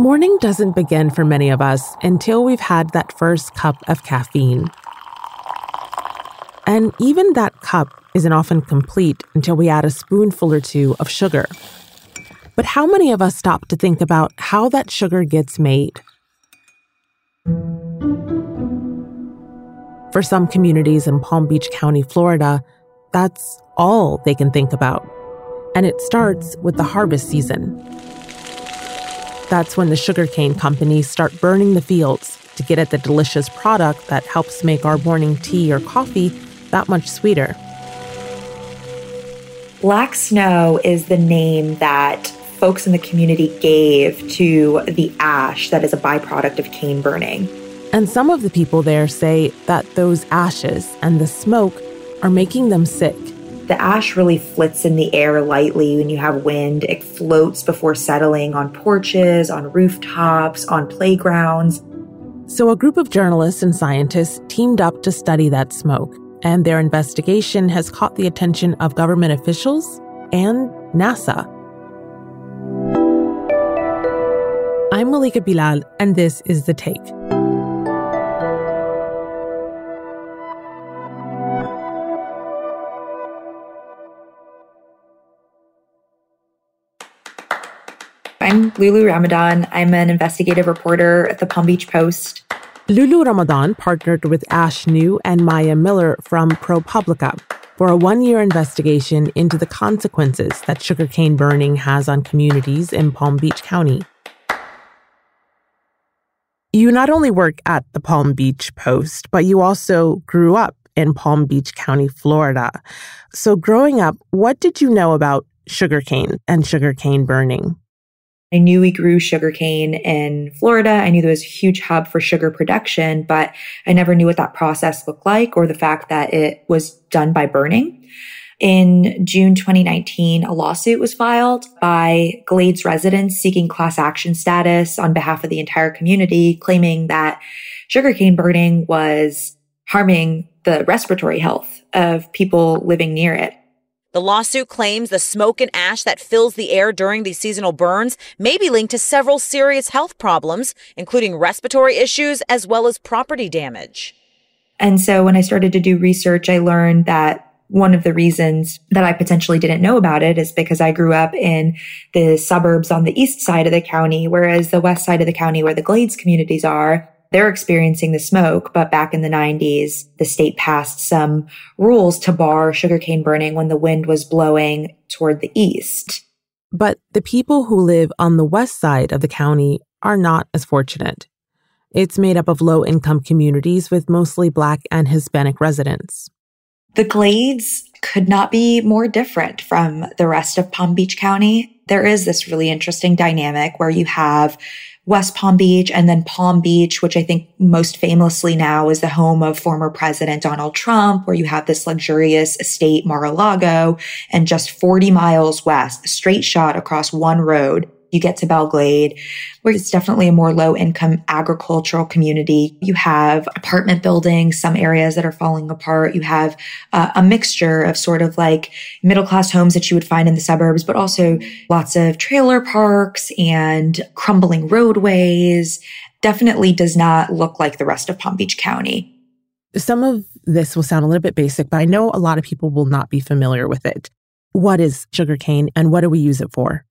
Morning doesn't begin for many of us until we've had that first cup of caffeine. And even that cup isn't often complete until we add a spoonful or two of sugar. But how many of us stop to think about how that sugar gets made? For some communities in Palm Beach County, Florida, that's all they can think about. And it starts with the harvest season. That's when the sugarcane companies start burning the fields to get at the delicious product that helps make our morning tea or coffee that much sweeter. Black snow is the name that folks in the community gave to the ash that is a byproduct of cane burning. And some of the people there say that those ashes and the smoke are making them sick. The ash really flits in the air lightly when you have wind. It floats before settling on porches, on rooftops, on playgrounds. So, a group of journalists and scientists teamed up to study that smoke, and their investigation has caught the attention of government officials and NASA. I'm Malika Bilal, and this is The Take. I'm Lulu Ramadan. I'm an investigative reporter at the Palm Beach Post. Lulu Ramadan partnered with Ash Ngu and Maya Miller from ProPublica for a one year investigation into the consequences that sugarcane burning has on communities in Palm Beach County. You not only work at the Palm Beach Post, but you also grew up in Palm Beach County, Florida. So, growing up, what did you know about sugarcane and sugarcane burning? I knew we grew sugarcane in Florida. I knew there was a huge hub for sugar production, but I never knew what that process looked like or the fact that it was done by burning. In June 2019, a lawsuit was filed by Glades residents seeking class action status on behalf of the entire community, claiming that sugarcane burning was harming the respiratory health of people living near it. The lawsuit claims the smoke and ash that fills the air during these seasonal burns may be linked to several serious health problems, including respiratory issues as well as property damage. And so when I started to do research, I learned that one of the reasons that I potentially didn't know about it is because I grew up in the suburbs on the east side of the county, whereas the west side of the county where the Glades communities are, they're experiencing the smoke, but back in the 90s, the state passed some rules to bar sugarcane burning when the wind was blowing toward the east. But the people who live on the west side of the county are not as fortunate. It's made up of low income communities with mostly Black and Hispanic residents. The Glades could not be more different from the rest of Palm Beach County. There is this really interesting dynamic where you have West Palm Beach and then Palm Beach, which I think most famously now is the home of former President Donald Trump, where you have this luxurious estate, Mar-a-Lago, and just 40 miles west, straight shot across one road you get to Belle Glade, where it's definitely a more low income agricultural community. You have apartment buildings, some areas that are falling apart. You have uh, a mixture of sort of like middle class homes that you would find in the suburbs, but also lots of trailer parks and crumbling roadways. Definitely does not look like the rest of Palm Beach County. Some of this will sound a little bit basic, but I know a lot of people will not be familiar with it. What is sugarcane and what do we use it for?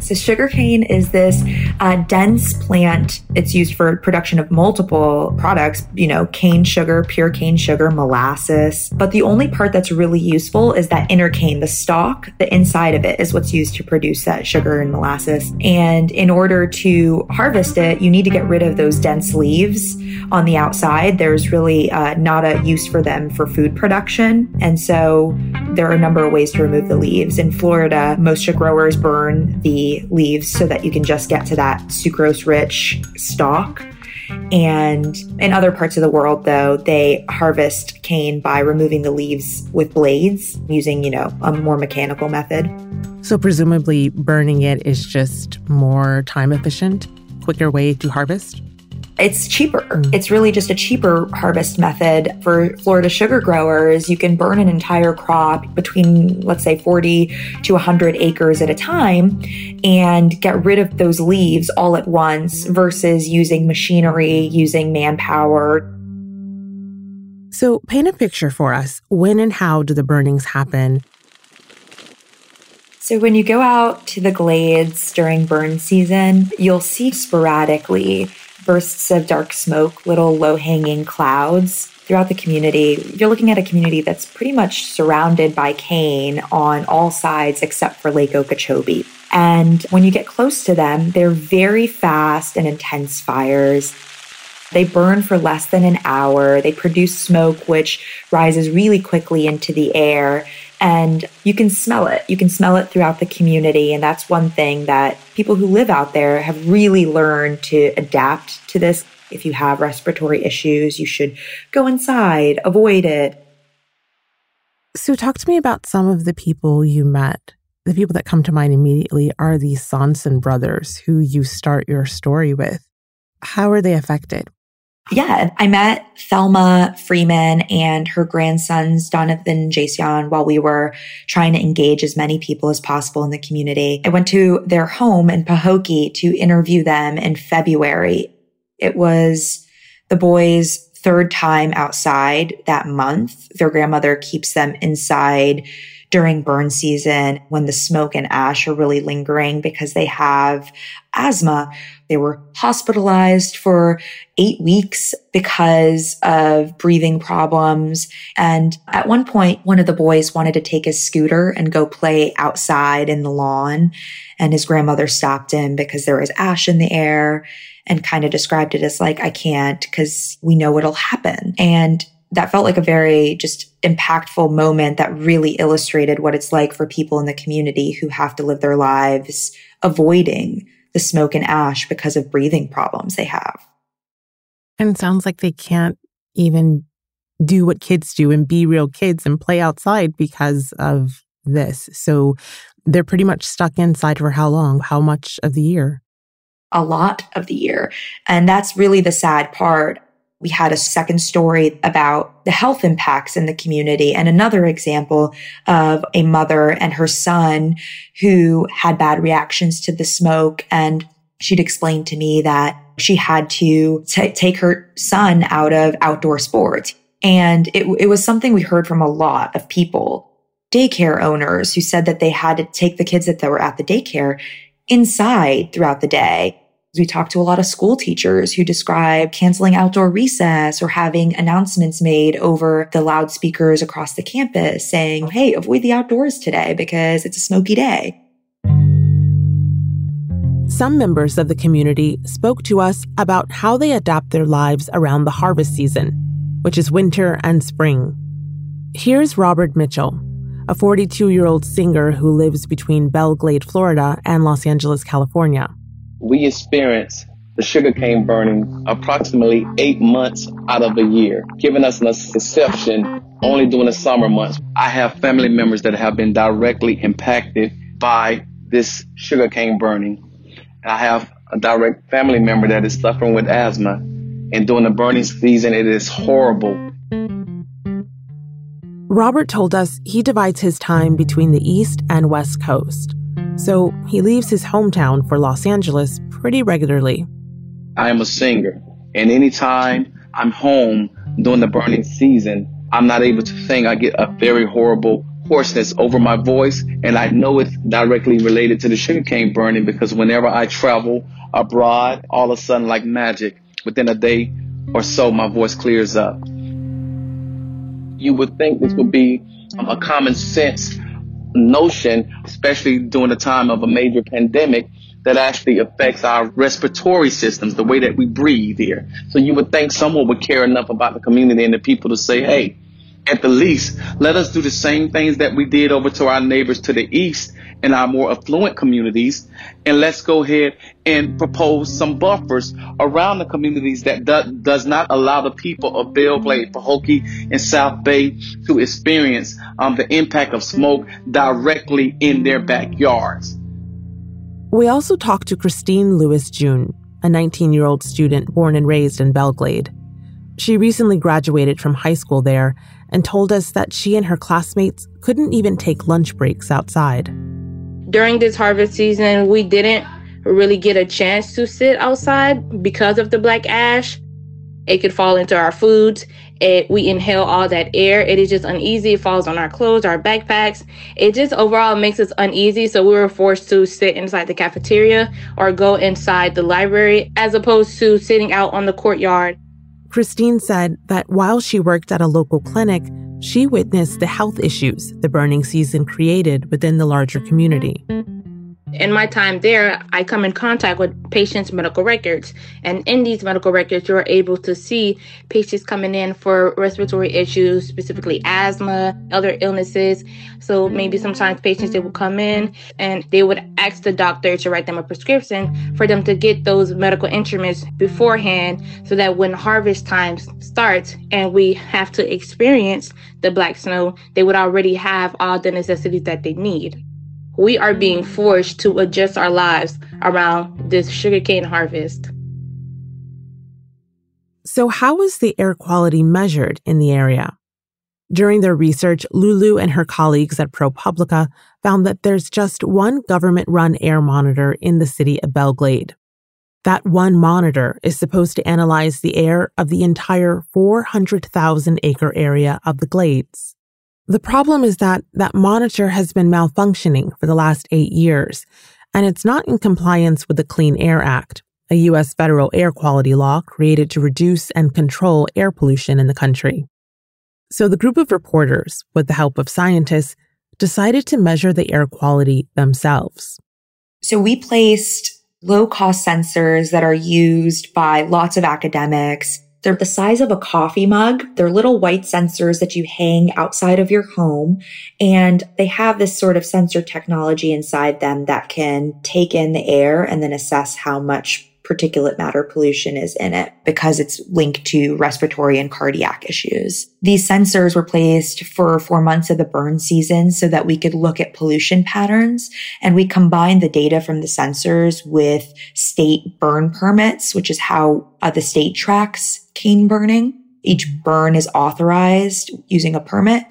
So sugarcane is this uh, dense plant. It's used for production of multiple products, you know, cane sugar, pure cane sugar, molasses. But the only part that's really useful is that inner cane, the stalk, the inside of it is what's used to produce that sugar and molasses. And in order to harvest it, you need to get rid of those dense leaves on the outside. There's really uh, not a use for them for food production. And so there are a number of ways to remove the leaves. In Florida, most growers burn the leaves so that you can just get to that sucrose rich stalk. And in other parts of the world, though, they harvest cane by removing the leaves with blades using, you know, a more mechanical method. So, presumably, burning it is just more time efficient, quicker way to harvest? It's cheaper. Mm. It's really just a cheaper harvest method for Florida sugar growers. You can burn an entire crop between, let's say, 40 to 100 acres at a time and get rid of those leaves all at once versus using machinery, using manpower. So, paint a picture for us. When and how do the burnings happen? So, when you go out to the glades during burn season, you'll see sporadically bursts of dark smoke, little low hanging clouds throughout the community. You're looking at a community that's pretty much surrounded by cane on all sides except for Lake Okeechobee. And when you get close to them, they're very fast and intense fires. They burn for less than an hour. They produce smoke, which rises really quickly into the air and you can smell it. You can smell it throughout the community. And that's one thing that people who live out there have really learned to adapt to this. If you have respiratory issues, you should go inside, avoid it. So, talk to me about some of the people you met. The people that come to mind immediately are the Sonson brothers who you start your story with. How are they affected? Yeah, I met Thelma Freeman and her grandsons, Donovan Jason, while we were trying to engage as many people as possible in the community. I went to their home in Pahokee to interview them in February. It was the boys' third time outside that month. Their grandmother keeps them inside during burn season when the smoke and ash are really lingering because they have asthma. They were hospitalized for eight weeks because of breathing problems. And at one point, one of the boys wanted to take his scooter and go play outside in the lawn. And his grandmother stopped him because there was ash in the air and kind of described it as like, I can't because we know what'll happen. And that felt like a very just impactful moment that really illustrated what it's like for people in the community who have to live their lives avoiding the smoke and ash because of breathing problems they have. And it sounds like they can't even do what kids do and be real kids and play outside because of this. So they're pretty much stuck inside for how long? How much of the year? A lot of the year. And that's really the sad part. We had a second story about the health impacts in the community and another example of a mother and her son who had bad reactions to the smoke. And she'd explained to me that she had to t- take her son out of outdoor sports. And it, it was something we heard from a lot of people, daycare owners who said that they had to take the kids that were at the daycare inside throughout the day we talked to a lot of school teachers who describe canceling outdoor recess or having announcements made over the loudspeakers across the campus saying, Hey, avoid the outdoors today because it's a smoky day. Some members of the community spoke to us about how they adapt their lives around the harvest season, which is winter and spring. Here's Robert Mitchell, a 42 year old singer who lives between Belle Glade, Florida and Los Angeles, California we experience the sugarcane burning approximately eight months out of a year, giving us an exception only during the summer months. I have family members that have been directly impacted by this sugarcane burning. I have a direct family member that is suffering with asthma. And during the burning season, it is horrible. Robert told us he divides his time between the East and West Coast. So he leaves his hometown for Los Angeles pretty regularly. I am a singer, and anytime I'm home during the burning season, I'm not able to sing. I get a very horrible hoarseness over my voice, and I know it's directly related to the sugarcane burning because whenever I travel abroad, all of a sudden, like magic, within a day or so, my voice clears up. You would think this would be um, a common sense notion, especially during the time of a major pandemic, that actually affects our respiratory systems, the way that we breathe here. So you would think someone would care enough about the community and the people to say, hey, at the least, let us do the same things that we did over to our neighbors to the east in our more affluent communities. And let's go ahead and propose some buffers around the communities that do, does not allow the people of Belle Glade, Pahokee, and South Bay to experience um, the impact of smoke directly in their backyards. We also talked to Christine Lewis June, a 19 year old student born and raised in Belle Glade. She recently graduated from high school there and told us that she and her classmates couldn't even take lunch breaks outside. During this harvest season, we didn't really get a chance to sit outside because of the black ash. It could fall into our foods. It, we inhale all that air. It is just uneasy. It falls on our clothes, our backpacks. It just overall makes us uneasy. So we were forced to sit inside the cafeteria or go inside the library as opposed to sitting out on the courtyard. Christine said that while she worked at a local clinic, she witnessed the health issues the burning season created within the larger community. In my time there, I come in contact with patients' medical records. And in these medical records, you're able to see patients coming in for respiratory issues, specifically asthma, other illnesses. So maybe sometimes patients they will come in and they would ask the doctor to write them a prescription for them to get those medical instruments beforehand so that when harvest time starts and we have to experience the black snow, they would already have all the necessities that they need we are being forced to adjust our lives around this sugarcane harvest. So, how is the air quality measured in the area? During their research, Lulu and her colleagues at ProPublica found that there's just one government run air monitor in the city of Belle Glade. That one monitor is supposed to analyze the air of the entire 400,000 acre area of the Glades. The problem is that that monitor has been malfunctioning for the last eight years, and it's not in compliance with the Clean Air Act, a U.S. federal air quality law created to reduce and control air pollution in the country. So the group of reporters, with the help of scientists, decided to measure the air quality themselves. So we placed low cost sensors that are used by lots of academics they're the size of a coffee mug. They're little white sensors that you hang outside of your home. And they have this sort of sensor technology inside them that can take in the air and then assess how much particulate matter pollution is in it because it's linked to respiratory and cardiac issues. These sensors were placed for four months of the burn season so that we could look at pollution patterns and we combined the data from the sensors with state burn permits, which is how uh, the state tracks cane burning. Each burn is authorized using a permit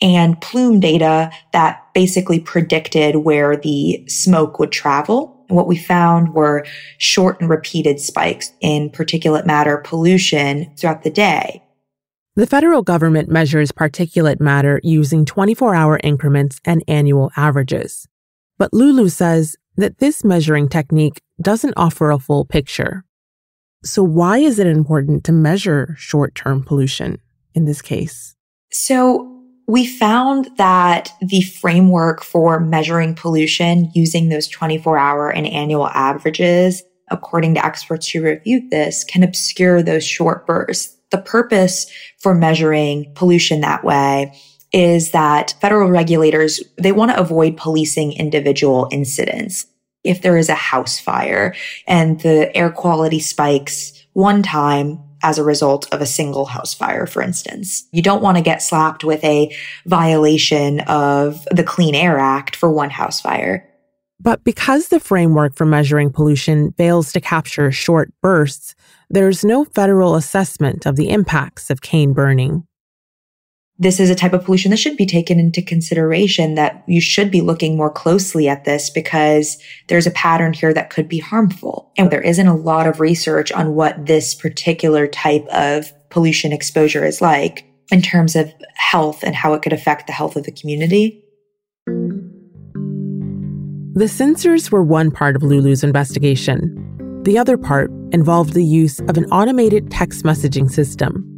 and plume data that basically predicted where the smoke would travel and what we found were short and repeated spikes in particulate matter pollution throughout the day. The federal government measures particulate matter using 24 hour increments and annual averages. But Lulu says that this measuring technique doesn't offer a full picture. So, why is it important to measure short term pollution in this case? So, we found that the framework for measuring pollution using those 24 hour and annual averages, according to experts who reviewed this, can obscure those short bursts. The purpose for measuring pollution that way is that federal regulators, they want to avoid policing individual incidents. If there is a house fire and the air quality spikes one time, as a result of a single house fire, for instance. You don't want to get slapped with a violation of the Clean Air Act for one house fire. But because the framework for measuring pollution fails to capture short bursts, there's no federal assessment of the impacts of cane burning this is a type of pollution that should be taken into consideration that you should be looking more closely at this because there's a pattern here that could be harmful. And there isn't a lot of research on what this particular type of pollution exposure is like in terms of health and how it could affect the health of the community. The sensors were one part of Lulu's investigation. The other part involved the use of an automated text messaging system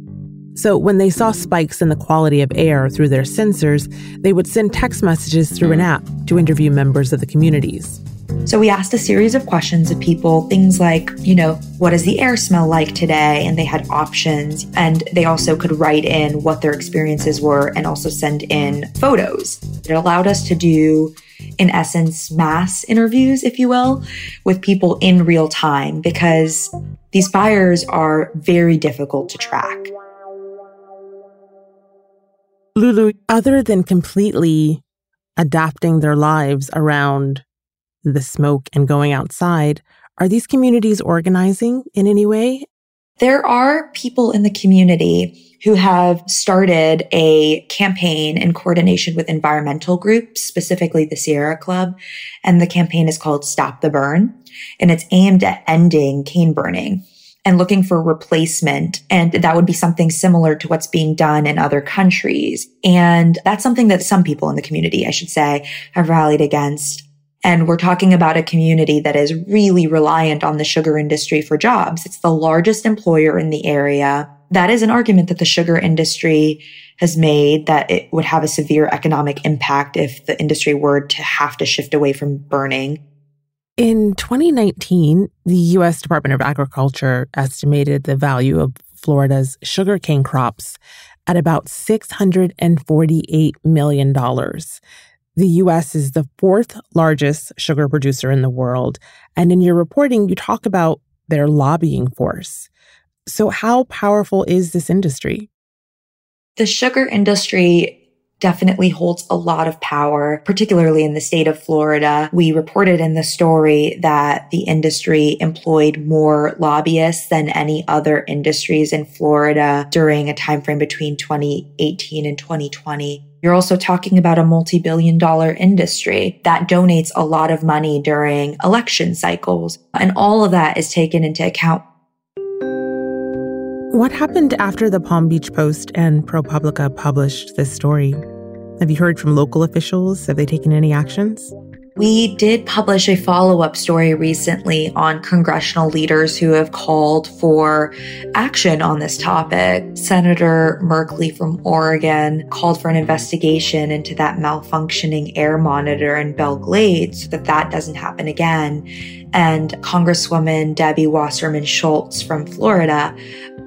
so when they saw spikes in the quality of air through their sensors, they would send text messages through an app to interview members of the communities. So we asked a series of questions of people, things like, you know, what does the air smell like today? And they had options. And they also could write in what their experiences were and also send in photos. It allowed us to do, in essence, mass interviews, if you will, with people in real time because these fires are very difficult to track. Lulu, other than completely adapting their lives around the smoke and going outside, Are these communities organizing in any way? There are people in the community who have started a campaign in coordination with environmental groups, specifically the Sierra Club. And the campaign is called Stop the Burn. And it's aimed at ending cane burning and looking for replacement. And that would be something similar to what's being done in other countries. And that's something that some people in the community, I should say, have rallied against. And we're talking about a community that is really reliant on the sugar industry for jobs. It's the largest employer in the area that is an argument that the sugar industry has made that it would have a severe economic impact if the industry were to have to shift away from burning. In 2019, the U.S. Department of Agriculture estimated the value of Florida's sugarcane crops at about $648 million. The U.S. is the fourth largest sugar producer in the world. And in your reporting, you talk about their lobbying force. So, how powerful is this industry? The sugar industry definitely holds a lot of power, particularly in the state of Florida. We reported in the story that the industry employed more lobbyists than any other industries in Florida during a timeframe between 2018 and 2020. You're also talking about a multi-billion dollar industry that donates a lot of money during election cycles. And all of that is taken into account what happened after the Palm Beach Post and ProPublica published this story? Have you heard from local officials? Have they taken any actions? We did publish a follow up story recently on congressional leaders who have called for action on this topic. Senator Merkley from Oregon called for an investigation into that malfunctioning air monitor in Belle Glade so that that doesn't happen again. And Congresswoman Debbie Wasserman Schultz from Florida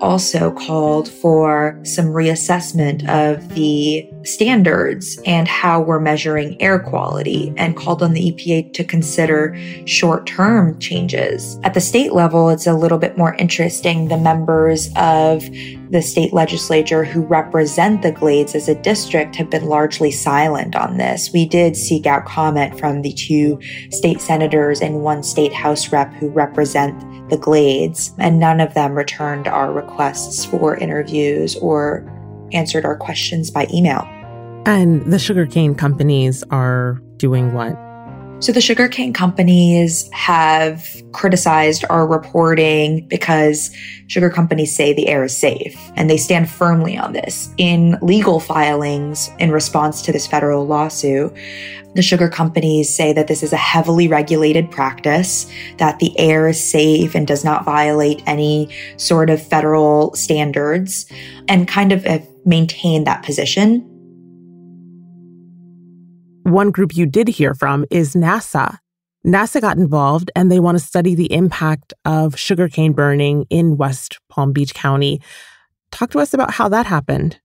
also called for some reassessment of the standards and how we're measuring air quality and called on the EPA to consider short term changes. At the state level, it's a little bit more interesting. The members of the state legislature who represent the Glades as a district have been largely silent on this. We did seek out comment from the two state senators and one state house rep who represent the Glades, and none of them returned our requests for interviews or answered our questions by email. And the sugarcane companies are doing what? So the sugarcane companies have criticized our reporting because sugar companies say the air is safe and they stand firmly on this. In legal filings in response to this federal lawsuit, the sugar companies say that this is a heavily regulated practice, that the air is safe and does not violate any sort of federal standards, and kind of have maintained that position. One group you did hear from is NASA. NASA got involved and they want to study the impact of sugarcane burning in West Palm Beach County. Talk to us about how that happened.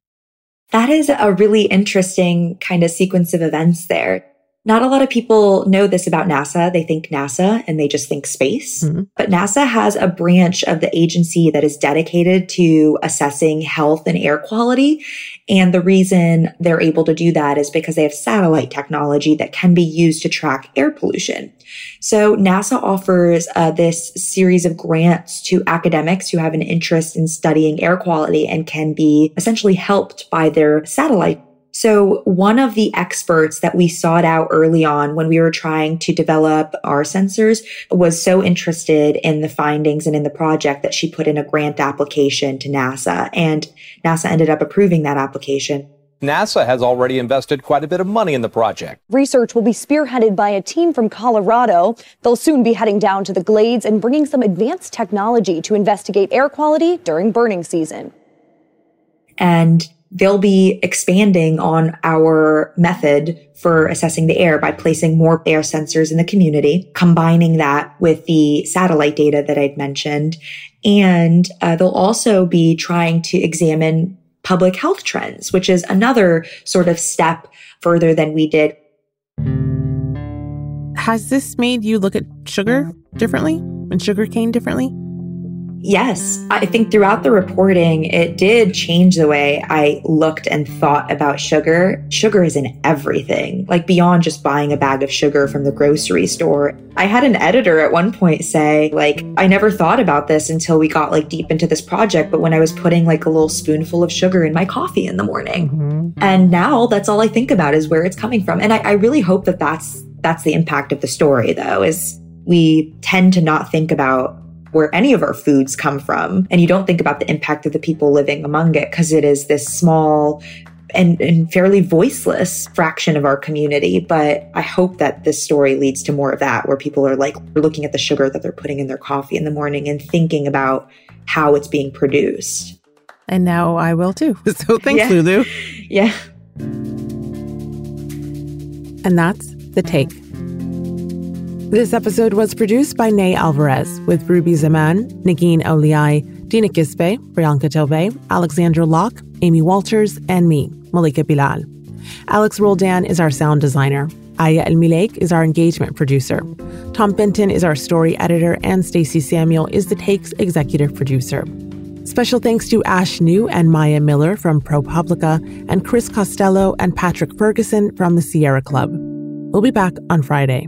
That is a really interesting kind of sequence of events there. Not a lot of people know this about NASA. They think NASA and they just think space. Mm-hmm. But NASA has a branch of the agency that is dedicated to assessing health and air quality. And the reason they're able to do that is because they have satellite technology that can be used to track air pollution. So NASA offers uh, this series of grants to academics who have an interest in studying air quality and can be essentially helped by their satellite so one of the experts that we sought out early on when we were trying to develop our sensors was so interested in the findings and in the project that she put in a grant application to NASA and NASA ended up approving that application. NASA has already invested quite a bit of money in the project. Research will be spearheaded by a team from Colorado. They'll soon be heading down to the Glades and bringing some advanced technology to investigate air quality during burning season. And they'll be expanding on our method for assessing the air by placing more air sensors in the community, combining that with the satellite data that I'd mentioned. And uh, they'll also be trying to examine public health trends, which is another sort of step further than we did. Has this made you look at sugar differently and sugarcane differently? Yes, I think throughout the reporting, it did change the way I looked and thought about sugar. Sugar is in everything, like beyond just buying a bag of sugar from the grocery store. I had an editor at one point say, like, I never thought about this until we got like deep into this project, but when I was putting like a little spoonful of sugar in my coffee in the morning. Mm-hmm. And now that's all I think about is where it's coming from. And I, I really hope that that's that's the impact of the story though, is we tend to not think about where any of our foods come from. And you don't think about the impact of the people living among it because it is this small and, and, fairly voiceless fraction of our community. But I hope that this story leads to more of that, where people are like looking at the sugar that they're putting in their coffee in the morning and thinking about how it's being produced. And now I will too. So thanks, yeah. Lulu. Yeah. And that's the take. This episode was produced by Ney Alvarez with Ruby Zaman, Negin Owliaei, Dina Kesbeh, Priyanka Tobe, Alexandra Locke, Amy Walters, and me, Malika Bilal. Alex Roldan is our sound designer. Aya Elmileik is our engagement producer. Tom Benton is our story editor, and Stacey Samuel is the Takes executive producer. Special thanks to Ash Ngu and Maya Miller from ProPublica, and Chris Costello and Patrick Ferguson from the Sierra Club. We'll be back on Friday.